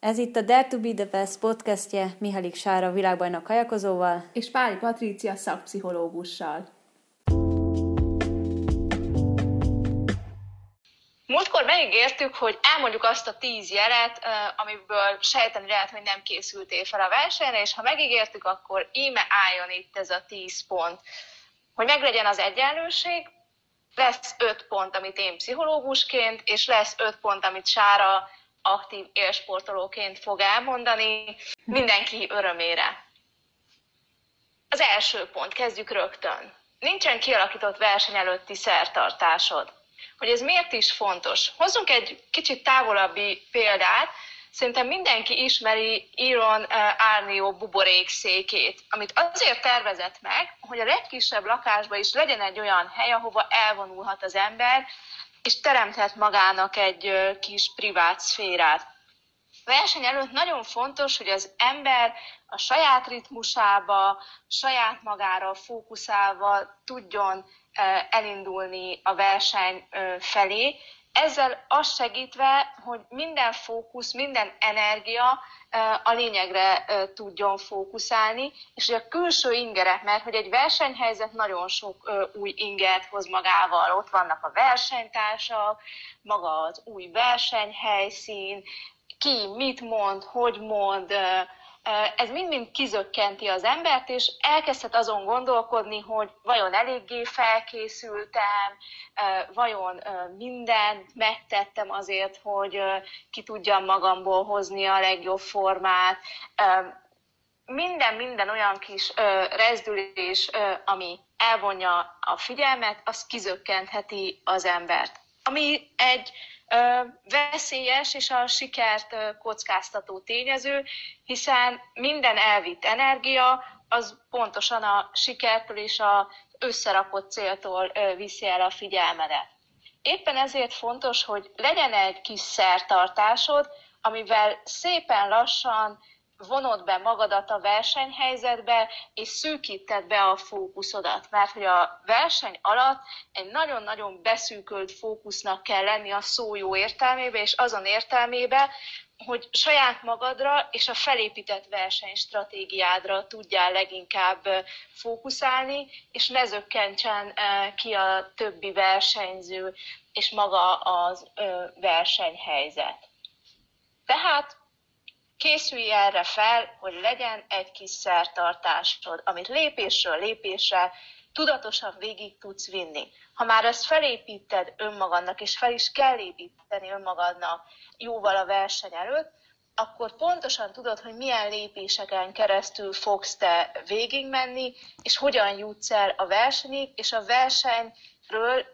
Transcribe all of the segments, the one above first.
Ez itt a Dare to be the Best podcastje Mihalik Sára világbajnok kajakozóval és Páli Patrícia szakpszichológussal. Múltkor megígértük, hogy elmondjuk azt a tíz jelet, amiből sejteni lehet, hogy nem készültél fel a versenyre, és ha megígértük, akkor íme álljon itt ez a tíz pont. Hogy meglegyen az egyenlőség, lesz öt pont, amit én pszichológusként, és lesz öt pont, amit Sára aktív élsportolóként fog elmondani, mindenki örömére. Az első pont, kezdjük rögtön. Nincsen kialakított verseny előtti szertartásod. Hogy ez miért is fontos? Hozzunk egy kicsit távolabbi példát. Szerintem mindenki ismeri Iron Arnio buborékszékét, amit azért tervezett meg, hogy a legkisebb lakásban is legyen egy olyan hely, ahova elvonulhat az ember, és teremthet magának egy kis privát szférát. A verseny előtt nagyon fontos, hogy az ember a saját ritmusába, saját magára fókuszálva tudjon elindulni a verseny felé, ezzel azt segítve, hogy minden fókusz, minden energia a lényegre tudjon fókuszálni, és a külső ingerek, mert hogy egy versenyhelyzet nagyon sok új ingert hoz magával, ott vannak a versenytársak, maga az új versenyhelyszín, ki mit mond, hogy mond, ez mind-mind kizökkenti az embert, és elkezdhet azon gondolkodni, hogy vajon eléggé felkészültem, vajon mindent megtettem azért, hogy ki tudjam magamból hozni a legjobb formát. Minden, minden olyan kis rezdülés, ami elvonja a figyelmet, az kizökkentheti az embert. Ami egy veszélyes és a sikert kockáztató tényező, hiszen minden elvitt energia az pontosan a sikertől és az összerakott céltól viszi el a figyelmedet. Éppen ezért fontos, hogy legyen egy kis szertartásod, amivel szépen lassan vonod be magadat a versenyhelyzetbe, és szűkíted be a fókuszodat. Mert hogy a verseny alatt egy nagyon-nagyon beszűkölt fókusznak kell lenni a szó jó értelmébe, és azon értelmébe, hogy saját magadra és a felépített versenystratégiádra tudjál leginkább fókuszálni, és ne zökkentsen ki a többi versenyző és maga az versenyhelyzet. Tehát készülj erre fel, hogy legyen egy kis szertartásod, amit lépésről lépésre tudatosan végig tudsz vinni. Ha már ezt felépíted önmagadnak, és fel is kell építeni önmagadnak jóval a verseny előtt, akkor pontosan tudod, hogy milyen lépéseken keresztül fogsz te végigmenni, és hogyan jutsz el a versenyig, és a versenyről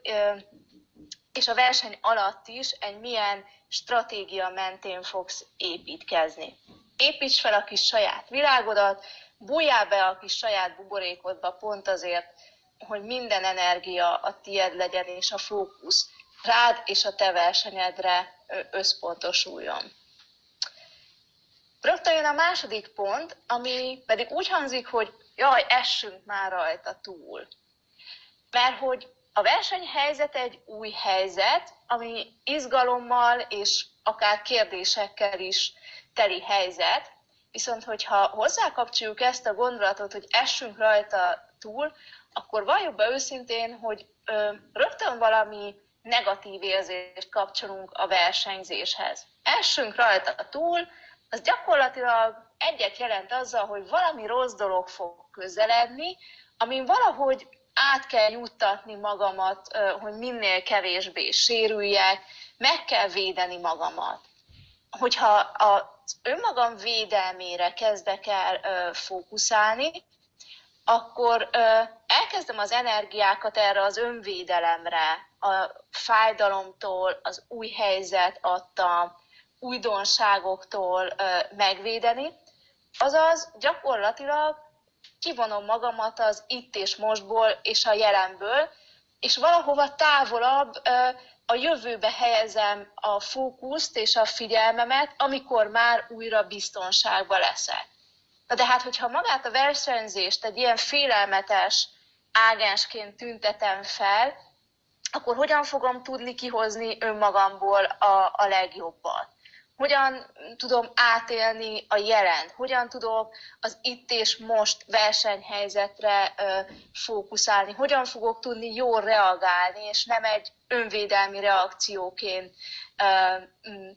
és a verseny alatt is egy milyen stratégia mentén fogsz építkezni. Építs fel a kis saját világodat, bújjál be a kis saját buborékodba pont azért, hogy minden energia a tied legyen, és a fókusz rád és a te versenyedre összpontosuljon. Rögtön jön a második pont, ami pedig úgy hangzik, hogy jaj, essünk már rajta túl. Mert hogy a versenyhelyzet egy új helyzet, ami izgalommal és akár kérdésekkel is teli helyzet, viszont hogyha hozzákapcsoljuk ezt a gondolatot, hogy essünk rajta túl, akkor valljuk be őszintén, hogy ö, rögtön valami negatív érzést kapcsolunk a versenyzéshez. Essünk rajta túl, az gyakorlatilag egyet jelent azzal, hogy valami rossz dolog fog közeledni, amin valahogy át kell juttatni magamat, hogy minél kevésbé sérüljek, meg kell védeni magamat. Hogyha az önmagam védelmére kezdek el fókuszálni, akkor elkezdem az energiákat erre az önvédelemre, a fájdalomtól, az új helyzet adta újdonságoktól megvédeni, azaz gyakorlatilag kivonom magamat az itt és mostból és a jelenből, és valahova távolabb a jövőbe helyezem a fókuszt és a figyelmemet, amikor már újra biztonságban leszek. Na de hát, hogyha magát a versenyzést egy ilyen félelmetes ágensként tüntetem fel, akkor hogyan fogom tudni kihozni önmagamból a, a legjobbat? Hogyan tudom átélni a jelent, hogyan tudok az itt és most versenyhelyzetre ö, fókuszálni, hogyan fogok tudni jól reagálni, és nem egy önvédelmi reakcióként ö,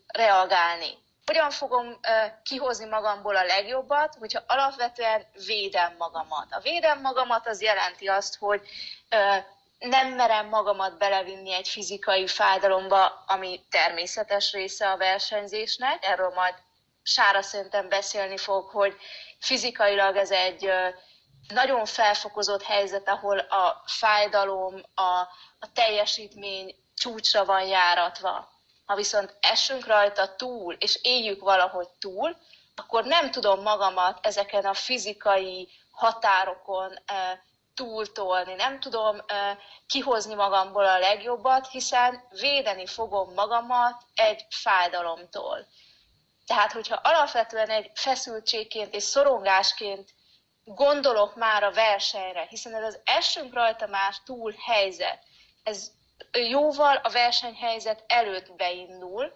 reagálni. Hogyan fogom ö, kihozni magamból a legjobbat, hogyha alapvetően védem magamat. A védem magamat az jelenti azt, hogy ö, nem merem magamat belevinni egy fizikai fájdalomba, ami természetes része a versenyzésnek. Erről majd Sára szerintem beszélni fog, hogy fizikailag ez egy nagyon felfokozott helyzet, ahol a fájdalom, a, a teljesítmény csúcsra van járatva. Ha viszont esünk rajta túl, és éljük valahogy túl, akkor nem tudom magamat ezeken a fizikai határokon túltolni, nem tudom kihozni magamból a legjobbat, hiszen védeni fogom magamat egy fájdalomtól. Tehát, hogyha alapvetően egy feszültségként és szorongásként gondolok már a versenyre, hiszen ez az esünk rajta már túl helyzet, ez jóval a versenyhelyzet előtt beindul,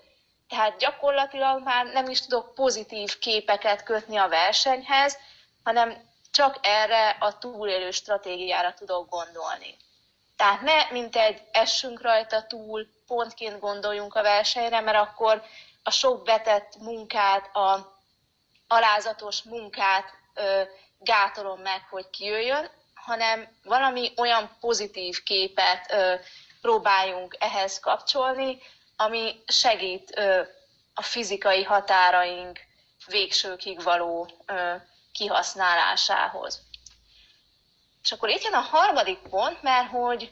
tehát gyakorlatilag már nem is tudok pozitív képeket kötni a versenyhez, hanem csak erre a túlélő stratégiára tudok gondolni. Tehát ne, mint egy essünk rajta túl, pontként gondoljunk a versenyre, mert akkor a sok betett munkát, a alázatos munkát ö, gátolom meg, hogy kijöjjön, hanem valami olyan pozitív képet ö, próbáljunk ehhez kapcsolni, ami segít ö, a fizikai határaink végsőkig való ö, kihasználásához. És akkor itt jön a harmadik pont, mert hogy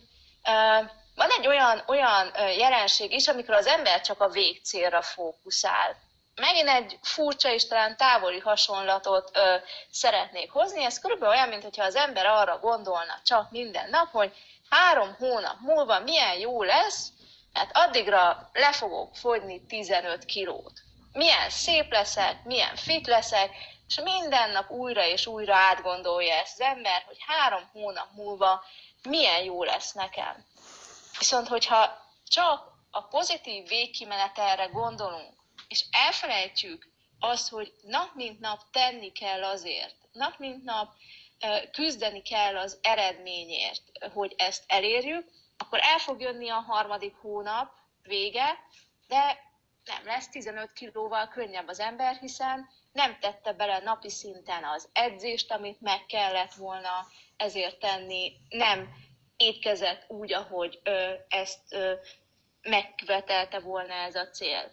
van egy olyan, olyan jelenség is, amikor az ember csak a végcélra fókuszál. Megint egy furcsa és talán távoli hasonlatot ö, szeretnék hozni. Ez körülbelül olyan, mintha az ember arra gondolna csak minden nap, hogy három hónap múlva milyen jó lesz, mert addigra le fogok fogyni 15 kilót. Milyen szép leszek, milyen fit leszek, és minden nap újra és újra átgondolja ezt az ember, hogy három hónap múlva milyen jó lesz nekem. Viszont, hogyha csak a pozitív végkimenetelre gondolunk, és elfelejtjük azt, hogy nap mint nap tenni kell azért, nap mint nap küzdeni kell az eredményért, hogy ezt elérjük, akkor el fog jönni a harmadik hónap vége, de nem lesz 15 kilóval könnyebb az ember, hiszen nem tette bele napi szinten az edzést, amit meg kellett volna ezért tenni, nem étkezett úgy, ahogy ö, ezt ö, megvetelte volna ez a cél.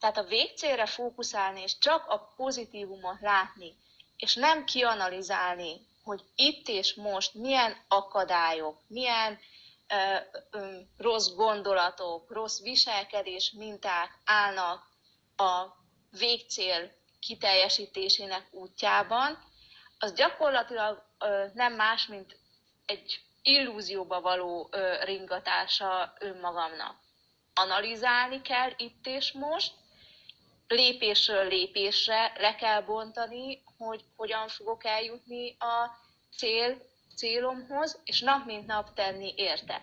Tehát a végcélre fókuszálni, és csak a pozitívumot látni, és nem kianalizálni, hogy itt és most milyen akadályok, milyen ö, ö, rossz gondolatok, rossz viselkedés minták állnak a végcél kiteljesítésének útjában, az gyakorlatilag nem más, mint egy illúzióba való ringatása önmagamnak. Analizálni kell itt és most, lépésről lépésre le kell bontani, hogy hogyan fogok eljutni a cél, célomhoz, és nap mint nap tenni érte.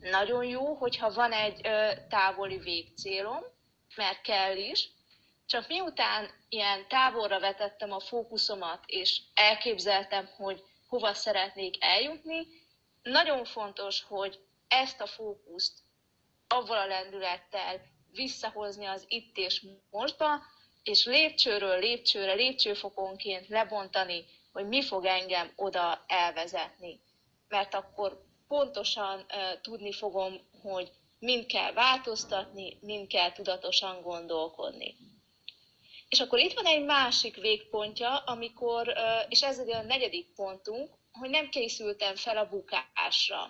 Nagyon jó, hogyha van egy távoli végcélom, mert kell is, csak miután ilyen távolra vetettem a fókuszomat, és elképzeltem, hogy hova szeretnék eljutni, nagyon fontos, hogy ezt a fókuszt avval a lendülettel visszahozni az itt és mostba, és lépcsőről lépcsőre, lépcsőfokonként lebontani, hogy mi fog engem oda elvezetni. Mert akkor pontosan uh, tudni fogom, hogy mind kell változtatni, mind kell tudatosan gondolkodni. És akkor itt van egy másik végpontja, amikor, és ez a negyedik pontunk, hogy nem készültem fel a bukásra.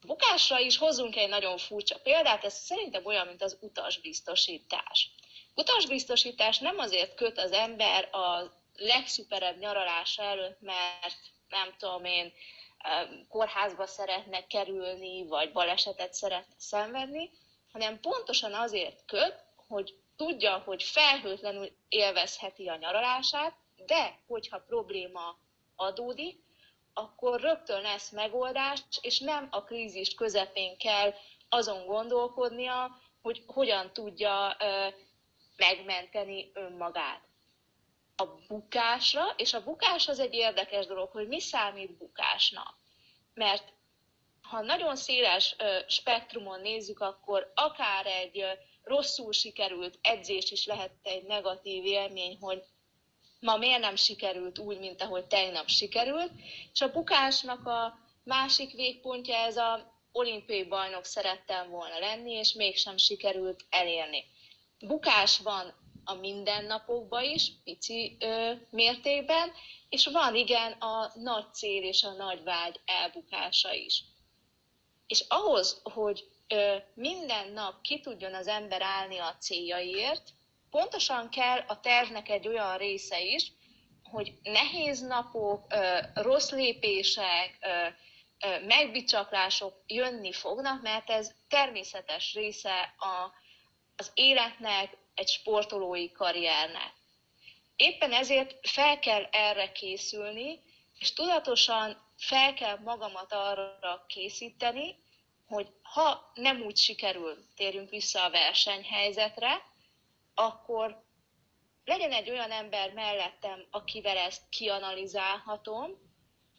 A bukásra is hozunk egy nagyon furcsa példát, ez szerintem olyan, mint az utasbiztosítás. Utasbiztosítás nem azért köt az ember a legszuperebb nyaralása előtt, mert nem tudom én, kórházba szeretne kerülni, vagy balesetet szeretne szenvedni, hanem pontosan azért köt, hogy tudja, hogy felhőtlenül élvezheti a nyaralását, de hogyha probléma adódik, akkor rögtön lesz megoldás, és nem a krízis közepén kell azon gondolkodnia, hogy hogyan tudja megmenteni önmagát. A bukásra, és a bukás az egy érdekes dolog, hogy mi számít bukásnak. Mert ha nagyon széles spektrumon nézzük, akkor akár egy rosszul sikerült edzés is lehet egy negatív élmény, hogy ma miért nem sikerült úgy, mint ahogy tegnap sikerült, és a bukásnak a másik végpontja ez a olimpiai bajnok szerettem volna lenni, és mégsem sikerült elérni. Bukás van a mindennapokban is, pici ö, mértékben, és van igen a nagy cél és a nagy vágy elbukása is. És ahhoz, hogy minden nap ki tudjon az ember állni a céljaiért, pontosan kell a tervnek egy olyan része is, hogy nehéz napok, rossz lépések, megbicsaklások jönni fognak, mert ez természetes része a, az életnek, egy sportolói karriernek. Éppen ezért fel kell erre készülni, és tudatosan fel kell magamat arra készíteni, hogy ha nem úgy sikerül, térjünk vissza a versenyhelyzetre, akkor legyen egy olyan ember mellettem, akivel ezt kianalizálhatom,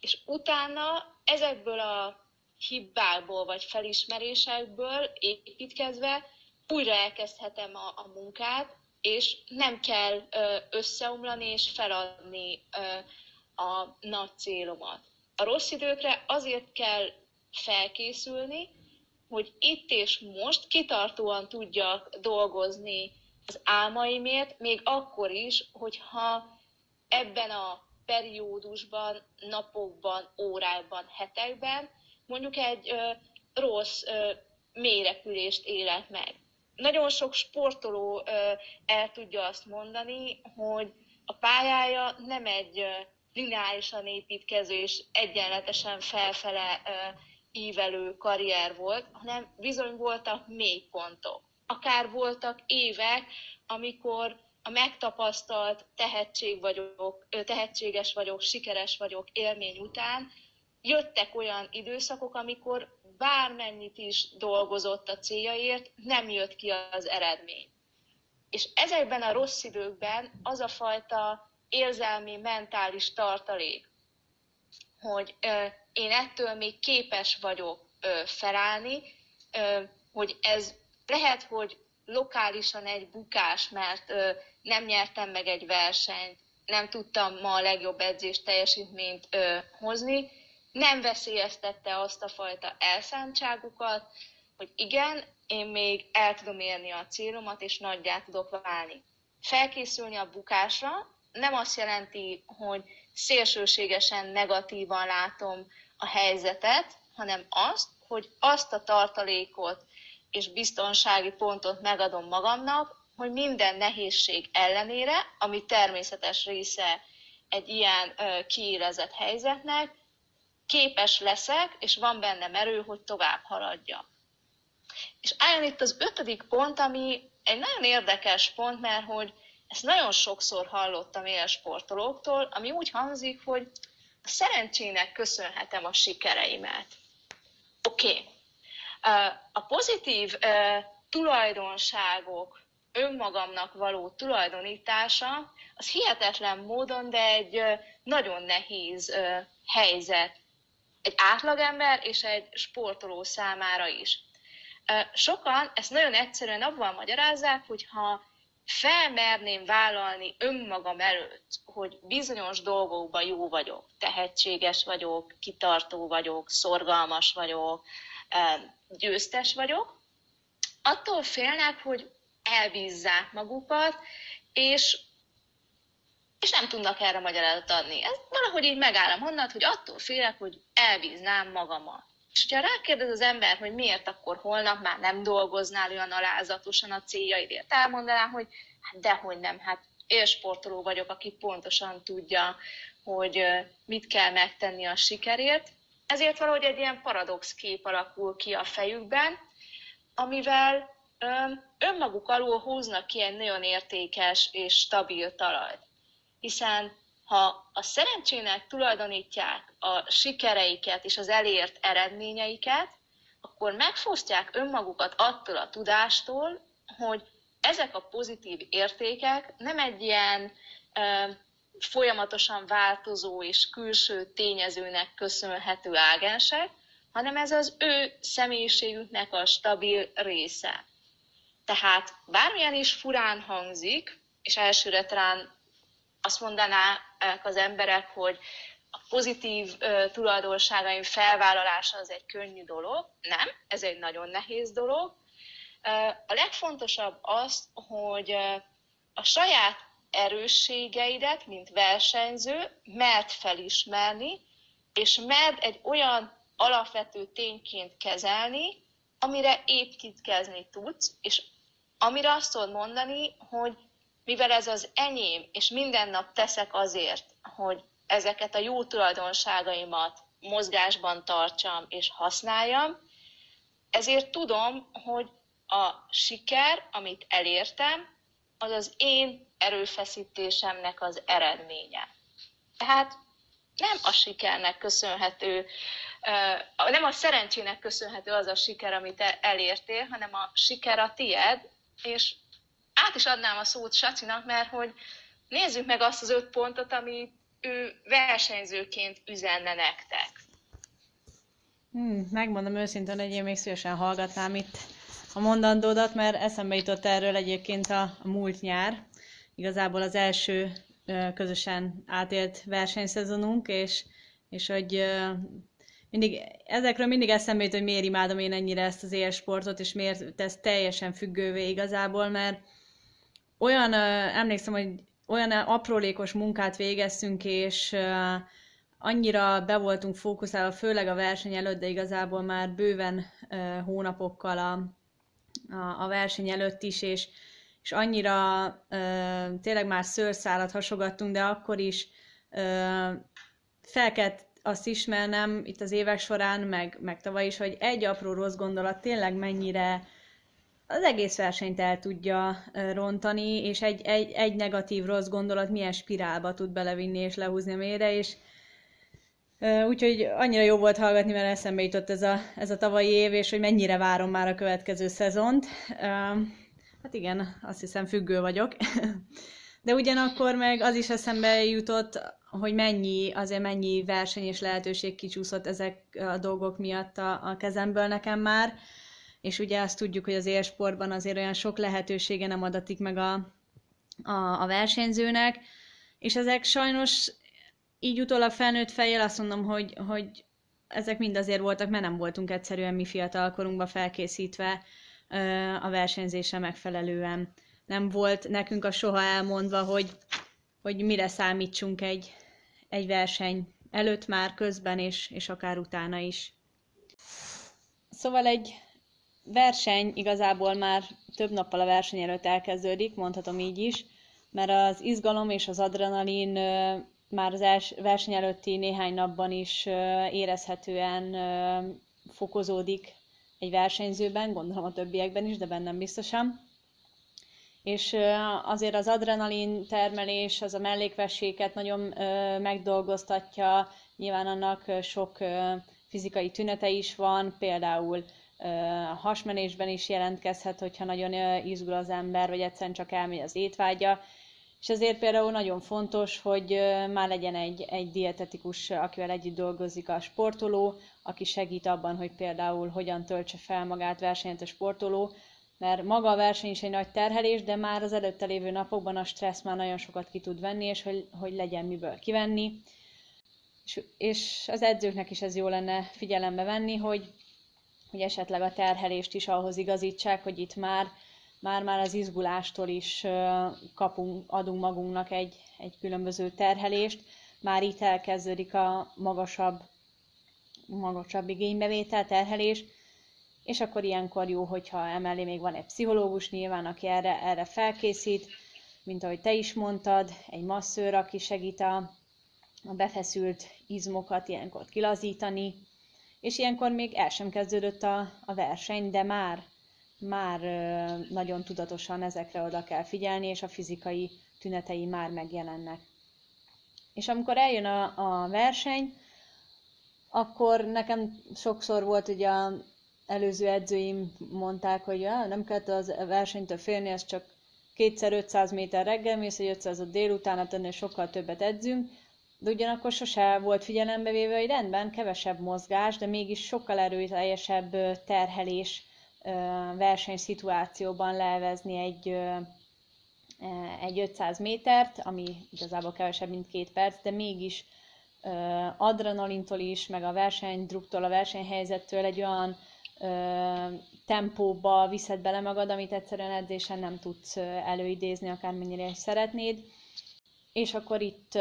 és utána ezekből a hibákból vagy felismerésekből építkezve újra elkezdhetem a, a munkát, és nem kell összeomlani és feladni a nagy célomat. A rossz időkre azért kell felkészülni, hogy itt és most kitartóan tudjak dolgozni az álmaimért, még akkor is, hogyha ebben a periódusban, napokban, órákban, hetekben mondjuk egy ö, rossz ö, mélyrepülést élek meg. Nagyon sok sportoló ö, el tudja azt mondani, hogy a pályája nem egy ö, lineárisan építkező és egyenletesen felfele ö, ívelő karrier volt, hanem bizony voltak mélypontok. Akár voltak évek, amikor a megtapasztalt tehetség vagyok, tehetséges vagyok, sikeres vagyok élmény után, jöttek olyan időszakok, amikor bármennyit is dolgozott a céljaért, nem jött ki az eredmény. És ezekben a rossz időkben az a fajta érzelmi, mentális tartalék, hogy én ettől még képes vagyok felállni, hogy ez lehet, hogy lokálisan egy bukás, mert nem nyertem meg egy versenyt, nem tudtam ma a legjobb edzés teljesítményt hozni, nem veszélyeztette azt a fajta elszántságukat, hogy igen, én még el tudom érni a célomat, és nagyját tudok válni. Felkészülni a bukásra nem azt jelenti, hogy szélsőségesen negatívan látom a helyzetet, hanem azt, hogy azt a tartalékot és biztonsági pontot megadom magamnak, hogy minden nehézség ellenére, ami természetes része egy ilyen kiélezett helyzetnek, képes leszek, és van bennem erő, hogy tovább haladja. És álljon itt az ötödik pont, ami egy nagyon érdekes pont, mert hogy ezt nagyon sokszor hallottam élsportolóktól, ami úgy hangzik, hogy a szerencsének köszönhetem a sikereimet. Oké. Okay. A pozitív tulajdonságok önmagamnak való tulajdonítása, az hihetetlen módon, de egy nagyon nehéz helyzet egy átlagember és egy sportoló számára is. Sokan ezt nagyon egyszerűen abban magyarázzák, hogy ha felmerném vállalni önmagam előtt, hogy bizonyos dolgokban jó vagyok, tehetséges vagyok, kitartó vagyok, szorgalmas vagyok, győztes vagyok, attól félnek, hogy elbízzák magukat, és, és nem tudnak erre magyarázatot adni. Ez valahogy így megállom honnan, hogy attól félek, hogy elbíznám magamat. És ha rákérdez az ember, hogy miért akkor holnap már nem dolgoznál olyan alázatosan a céljaidért, elmondanám, hogy hát dehogy nem, hát élsportoló vagyok, aki pontosan tudja, hogy mit kell megtenni a sikerért. Ezért valahogy egy ilyen paradox kép alakul ki a fejükben, amivel önmaguk alól húznak ki egy nagyon értékes és stabil talajt. Hiszen ha a szerencsének tulajdonítják a sikereiket és az elért eredményeiket, akkor megfosztják önmagukat attól a tudástól, hogy ezek a pozitív értékek nem egy ilyen folyamatosan változó és külső tényezőnek köszönhető ágensek, hanem ez az ő személyiségüknek a stabil része. Tehát bármilyen is furán hangzik, és elsőre talán azt mondanák az emberek, hogy a pozitív uh, tulajdonságaim felvállalása az egy könnyű dolog. Nem, ez egy nagyon nehéz dolog. A legfontosabb az, hogy a saját erősségeidet, mint versenyző, mert felismerni, és mert egy olyan alapvető tényként kezelni, amire építkezni tudsz, és amire azt tudod mondani, hogy mivel ez az enyém, és minden nap teszek azért, hogy ezeket a jó tulajdonságaimat mozgásban tartsam és használjam, ezért tudom, hogy a siker, amit elértem, az az én erőfeszítésemnek az eredménye. Tehát nem a sikernek köszönhető, nem a szerencsének köszönhető az a siker, amit elértél, hanem a siker a tied, és át is adnám a szót Sacinak, mert hogy nézzük meg azt az öt pontot, amit ő versenyzőként üzenne nektek. Hmm, megmondom őszintén, hogy én még szívesen hallgatnám itt a mondandódat, mert eszembe jutott erről egyébként a, a múlt nyár. Igazából az első közösen átélt versenyszezonunk, és, és hogy mindig, ezekről mindig eszembe jut, hogy miért imádom én ennyire ezt az élsportot, és miért tesz teljesen függővé igazából, mert olyan, emlékszem, hogy olyan aprólékos munkát végeztünk, és annyira be voltunk fókuszálva, főleg a verseny előtt, de igazából már bőven hónapokkal a, a, a verseny előtt is, és, és annyira tényleg már szőrszálat hasogattunk, de akkor is fel kellett azt ismernem itt az évek során, meg, meg tavaly is, hogy egy apró rossz gondolat tényleg mennyire az egész versenyt el tudja rontani, és egy, egy, egy negatív rossz gondolat milyen spirálba tud belevinni és lehúzni a mélyre, és Úgyhogy annyira jó volt hallgatni, mert eszembe jutott ez a, ez a tavalyi év, és hogy mennyire várom már a következő szezont. Hát igen, azt hiszem függő vagyok. De ugyanakkor meg az is eszembe jutott, hogy mennyi, azért mennyi verseny és lehetőség kicsúszott ezek a dolgok miatt a, a kezemből nekem már és ugye azt tudjuk, hogy az élsportban azért olyan sok lehetősége nem adatik meg a, a, a versenyzőnek, és ezek sajnos így utólag felnőtt fejjel azt mondom, hogy, hogy ezek mind azért voltak, mert nem voltunk egyszerűen mi fiatal korunkban felkészítve a versenyzésre megfelelően. Nem volt nekünk a soha elmondva, hogy, hogy mire számítsunk egy, egy verseny előtt már, közben és, és akár utána is. Szóval egy verseny igazából már több nappal a verseny előtt elkezdődik, mondhatom így is, mert az izgalom és az adrenalin már az els, verseny előtti néhány napban is érezhetően fokozódik egy versenyzőben, gondolom a többiekben is, de bennem biztosan. És azért az adrenalin termelés, az a mellékveséket nagyon megdolgoztatja, nyilván annak sok fizikai tünete is van, például hasmenésben is jelentkezhet, hogyha nagyon izgul az ember, vagy egyszerűen csak elmegy az étvágya. És ezért például nagyon fontos, hogy már legyen egy, egy dietetikus, akivel együtt dolgozik a sportoló, aki segít abban, hogy például hogyan töltse fel magát versenyt a sportoló, mert maga a verseny is egy nagy terhelés, de már az előtte lévő napokban a stressz már nagyon sokat ki tud venni, és hogy, hogy legyen miből kivenni. És, és az edzőknek is ez jó lenne figyelembe venni, hogy hogy esetleg a terhelést is ahhoz igazítsák, hogy itt már már-már az izgulástól is kapunk, adunk magunknak egy, egy különböző terhelést, már itt elkezdődik a magasabb, magasabb igénybevétel, terhelés, és akkor ilyenkor jó, hogyha emellé még van egy pszichológus nyilván, aki erre, erre felkészít, mint ahogy te is mondtad, egy masszőr, aki segít a, a befeszült izmokat ilyenkor kilazítani, és ilyenkor még el sem kezdődött a, a verseny, de már, már nagyon tudatosan ezekre oda kell figyelni, és a fizikai tünetei már megjelennek. És amikor eljön a, a verseny, akkor nekem sokszor volt ugye a, előző edzőim mondták, hogy ja, nem kellett az versenytől félni, ez csak kétszer 500 méter reggel mész, egy 500 délután, ennél sokkal többet edzünk, de ugyanakkor sose volt figyelembe véve, hogy rendben, kevesebb mozgás, de mégis sokkal erőteljesebb terhelés versenyszituációban levezni egy, egy 500 métert, ami igazából kevesebb, mint két perc, de mégis adrenalintól is, meg a versenydruktól, a versenyhelyzettől egy olyan tempóba viszed bele magad, amit egyszerűen edzésen nem tudsz előidézni, akármennyire is szeretnéd. És akkor itt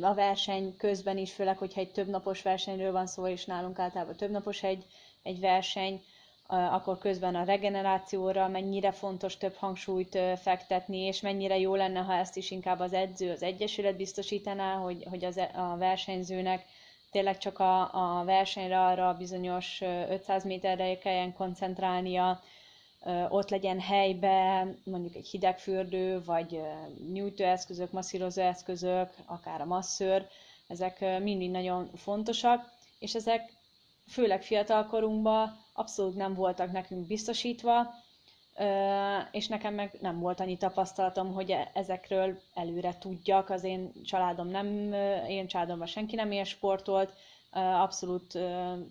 a verseny közben is, főleg, hogyha egy többnapos versenyről van szó, és nálunk általában többnapos egy, egy verseny, akkor közben a regenerációra mennyire fontos több hangsúlyt fektetni, és mennyire jó lenne, ha ezt is inkább az edző, az egyesület biztosítaná, hogy, hogy az, e, a versenyzőnek tényleg csak a, a versenyre arra bizonyos 500 méterre kelljen koncentrálnia, ott legyen helybe mondjuk egy hidegfürdő, vagy nyújtóeszközök, masszírozó eszközök, akár a masszőr, ezek mindig nagyon fontosak, és ezek főleg fiatalkorunkban abszolút nem voltak nekünk biztosítva, és nekem meg nem volt annyi tapasztalatom, hogy e, ezekről előre tudjak. Az én családom nem, én családomban senki nem ilyen sportolt, abszolút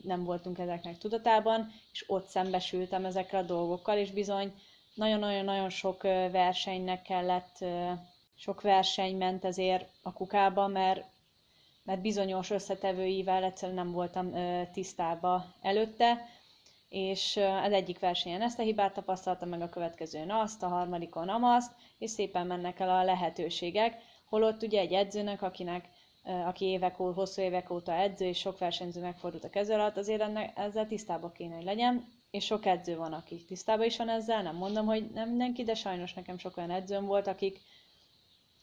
nem voltunk ezeknek tudatában, és ott szembesültem ezekkel a dolgokkal, és bizony nagyon-nagyon-nagyon sok versenynek kellett, sok verseny ment ezért a kukába, mert, mert bizonyos összetevőivel egyszerűen nem voltam tisztába előtte, és az egyik versenyen ezt a hibát tapasztaltam, meg a következőn azt, a harmadikon amazt, és szépen mennek el a lehetőségek, holott ugye egy edzőnek, akinek aki évek óta, hosszú évek óta edző, és sok versenyző megfordult a kező alatt, azért ennek, ezzel tisztában kéne, hogy legyen, és sok edző van, aki tisztában is van ezzel, nem mondom, hogy nem mindenki, de sajnos nekem sok olyan edzőm volt, akik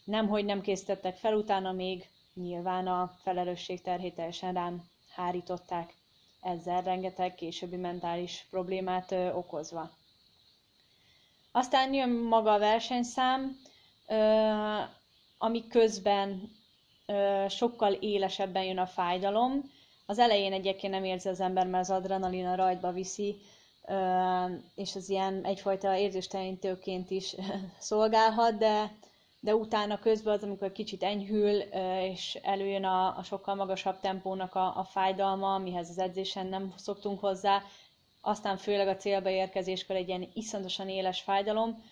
nem, hogy nem készítettek fel, utána még nyilván a felelősség terhét teljesen rám hárították. Ezzel rengeteg későbbi mentális problémát ö, okozva. Aztán jön maga a versenyszám, ö, ami közben sokkal élesebben jön a fájdalom. Az elején egyébként nem érzi az ember, mert az adrenalin a rajtba viszi, és az ilyen egyfajta érzéstelenítőként is szolgálhat, de de utána közben az, amikor kicsit enyhül, és előjön a, a sokkal magasabb tempónak a, a fájdalma, amihez az edzésen nem szoktunk hozzá, aztán főleg a célba érkezéskor egy ilyen iszonyatosan éles fájdalom,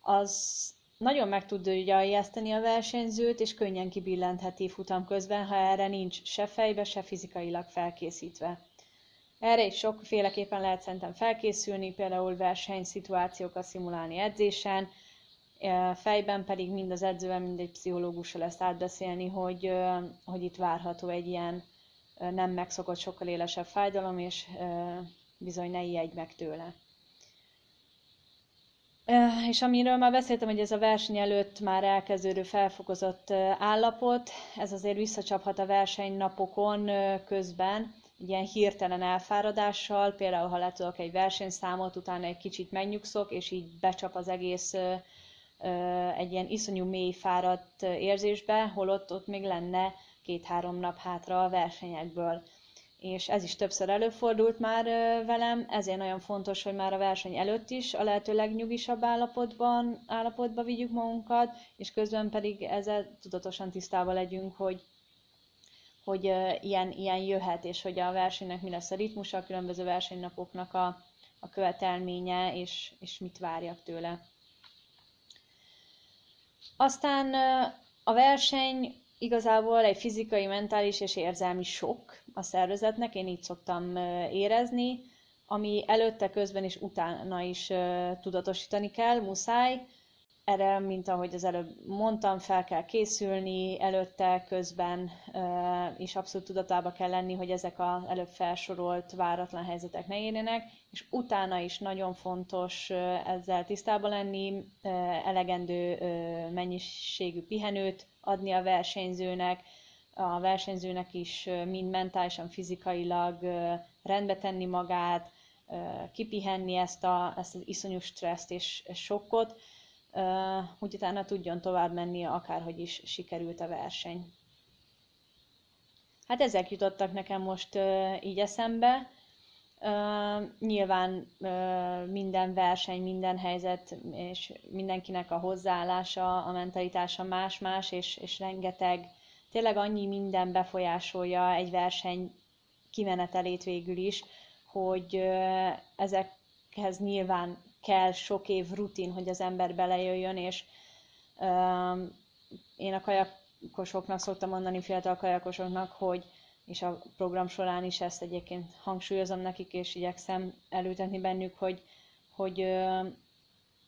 az nagyon meg tudja ijeszteni a versenyzőt, és könnyen kibillentheti futam közben, ha erre nincs se fejbe, se fizikailag felkészítve. Erre is sokféleképpen lehet szerintem felkészülni, például versenyszituációkat szimulálni edzésen, fejben pedig mind az edzővel, mind egy pszichológussal ezt átbeszélni, hogy, hogy itt várható egy ilyen nem megszokott, sokkal élesebb fájdalom, és bizony ne ijedj meg tőle. És amiről már beszéltem, hogy ez a verseny előtt már elkezdődő felfokozott állapot, ez azért visszacsaphat a versenynapokon közben, egy ilyen hirtelen elfáradással, például ha letudok egy versenyszámot, utána egy kicsit megnyugszok, és így becsap az egész egy ilyen iszonyú mély fáradt érzésbe, holott ott még lenne két-három nap hátra a versenyekből. És ez is többször előfordult már velem, ezért nagyon fontos, hogy már a verseny előtt is a lehető legnyugisabb állapotban, állapotba vigyük magunkat, és közben pedig ezzel tudatosan tisztában legyünk, hogy, hogy ilyen, ilyen jöhet, és hogy a versenynek mi lesz a ritmusa, a különböző versenynapoknak a, a követelménye, és, és mit várjak tőle. Aztán a verseny igazából egy fizikai, mentális és érzelmi sok a szervezetnek, én így szoktam érezni, ami előtte, közben és utána is tudatosítani kell, muszáj, erre, mint ahogy az előbb mondtam, fel kell készülni, előtte, közben is abszolút tudatába kell lenni, hogy ezek az előbb felsorolt váratlan helyzetek ne érjenek, és utána is nagyon fontos ezzel tisztában lenni, elegendő mennyiségű pihenőt adni a versenyzőnek, a versenyzőnek is mind mentálisan, fizikailag rendbe tenni magát, kipihenni ezt, a, ezt az iszonyú stresszt és sokkot, hogy utána tudjon tovább menni, akárhogy is sikerült a verseny. Hát ezek jutottak nekem most így eszembe. Uh, nyilván uh, minden verseny, minden helyzet, és mindenkinek a hozzáállása, a mentalitása más-más, és, és rengeteg, tényleg annyi minden befolyásolja egy verseny kimenetelét végül is, hogy uh, ezekhez nyilván kell sok év rutin, hogy az ember belejöjjön, és én a kajakosoknak szoktam mondani, fiatal kajakosoknak, hogy és a program során is ezt egyébként hangsúlyozom nekik, és igyekszem előtenni bennük, hogy, hogy,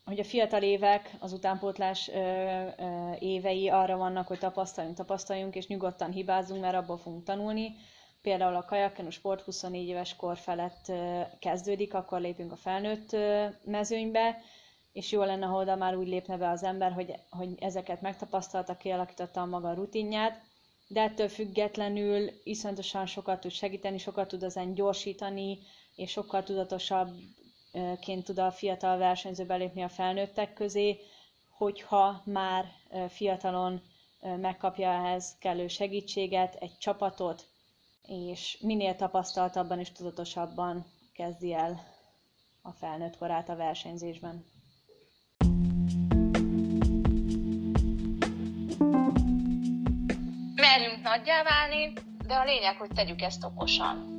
hogy a fiatal évek, az utánpótlás évei arra vannak, hogy tapasztaljunk, tapasztaljunk, és nyugodtan hibázunk, mert abból fogunk tanulni. Például a kajakken sport 24 éves kor felett kezdődik, akkor lépünk a felnőtt mezőnybe, és jó lenne, ha oda már úgy lépne be az ember, hogy, hogy ezeket megtapasztalta, kialakította a maga rutinját, de ettől függetlenül iszonyatosan sokat tud segíteni, sokat tud ezen gyorsítani, és sokkal tudatosabbként tud a fiatal versenyző belépni a felnőttek közé, hogyha már fiatalon megkapja ehhez kellő segítséget, egy csapatot, és minél tapasztaltabban és tudatosabban kezdi el a felnőtt korát a versenyzésben. Merjünk nagyjá válni, de a lényeg, hogy tegyük ezt okosan.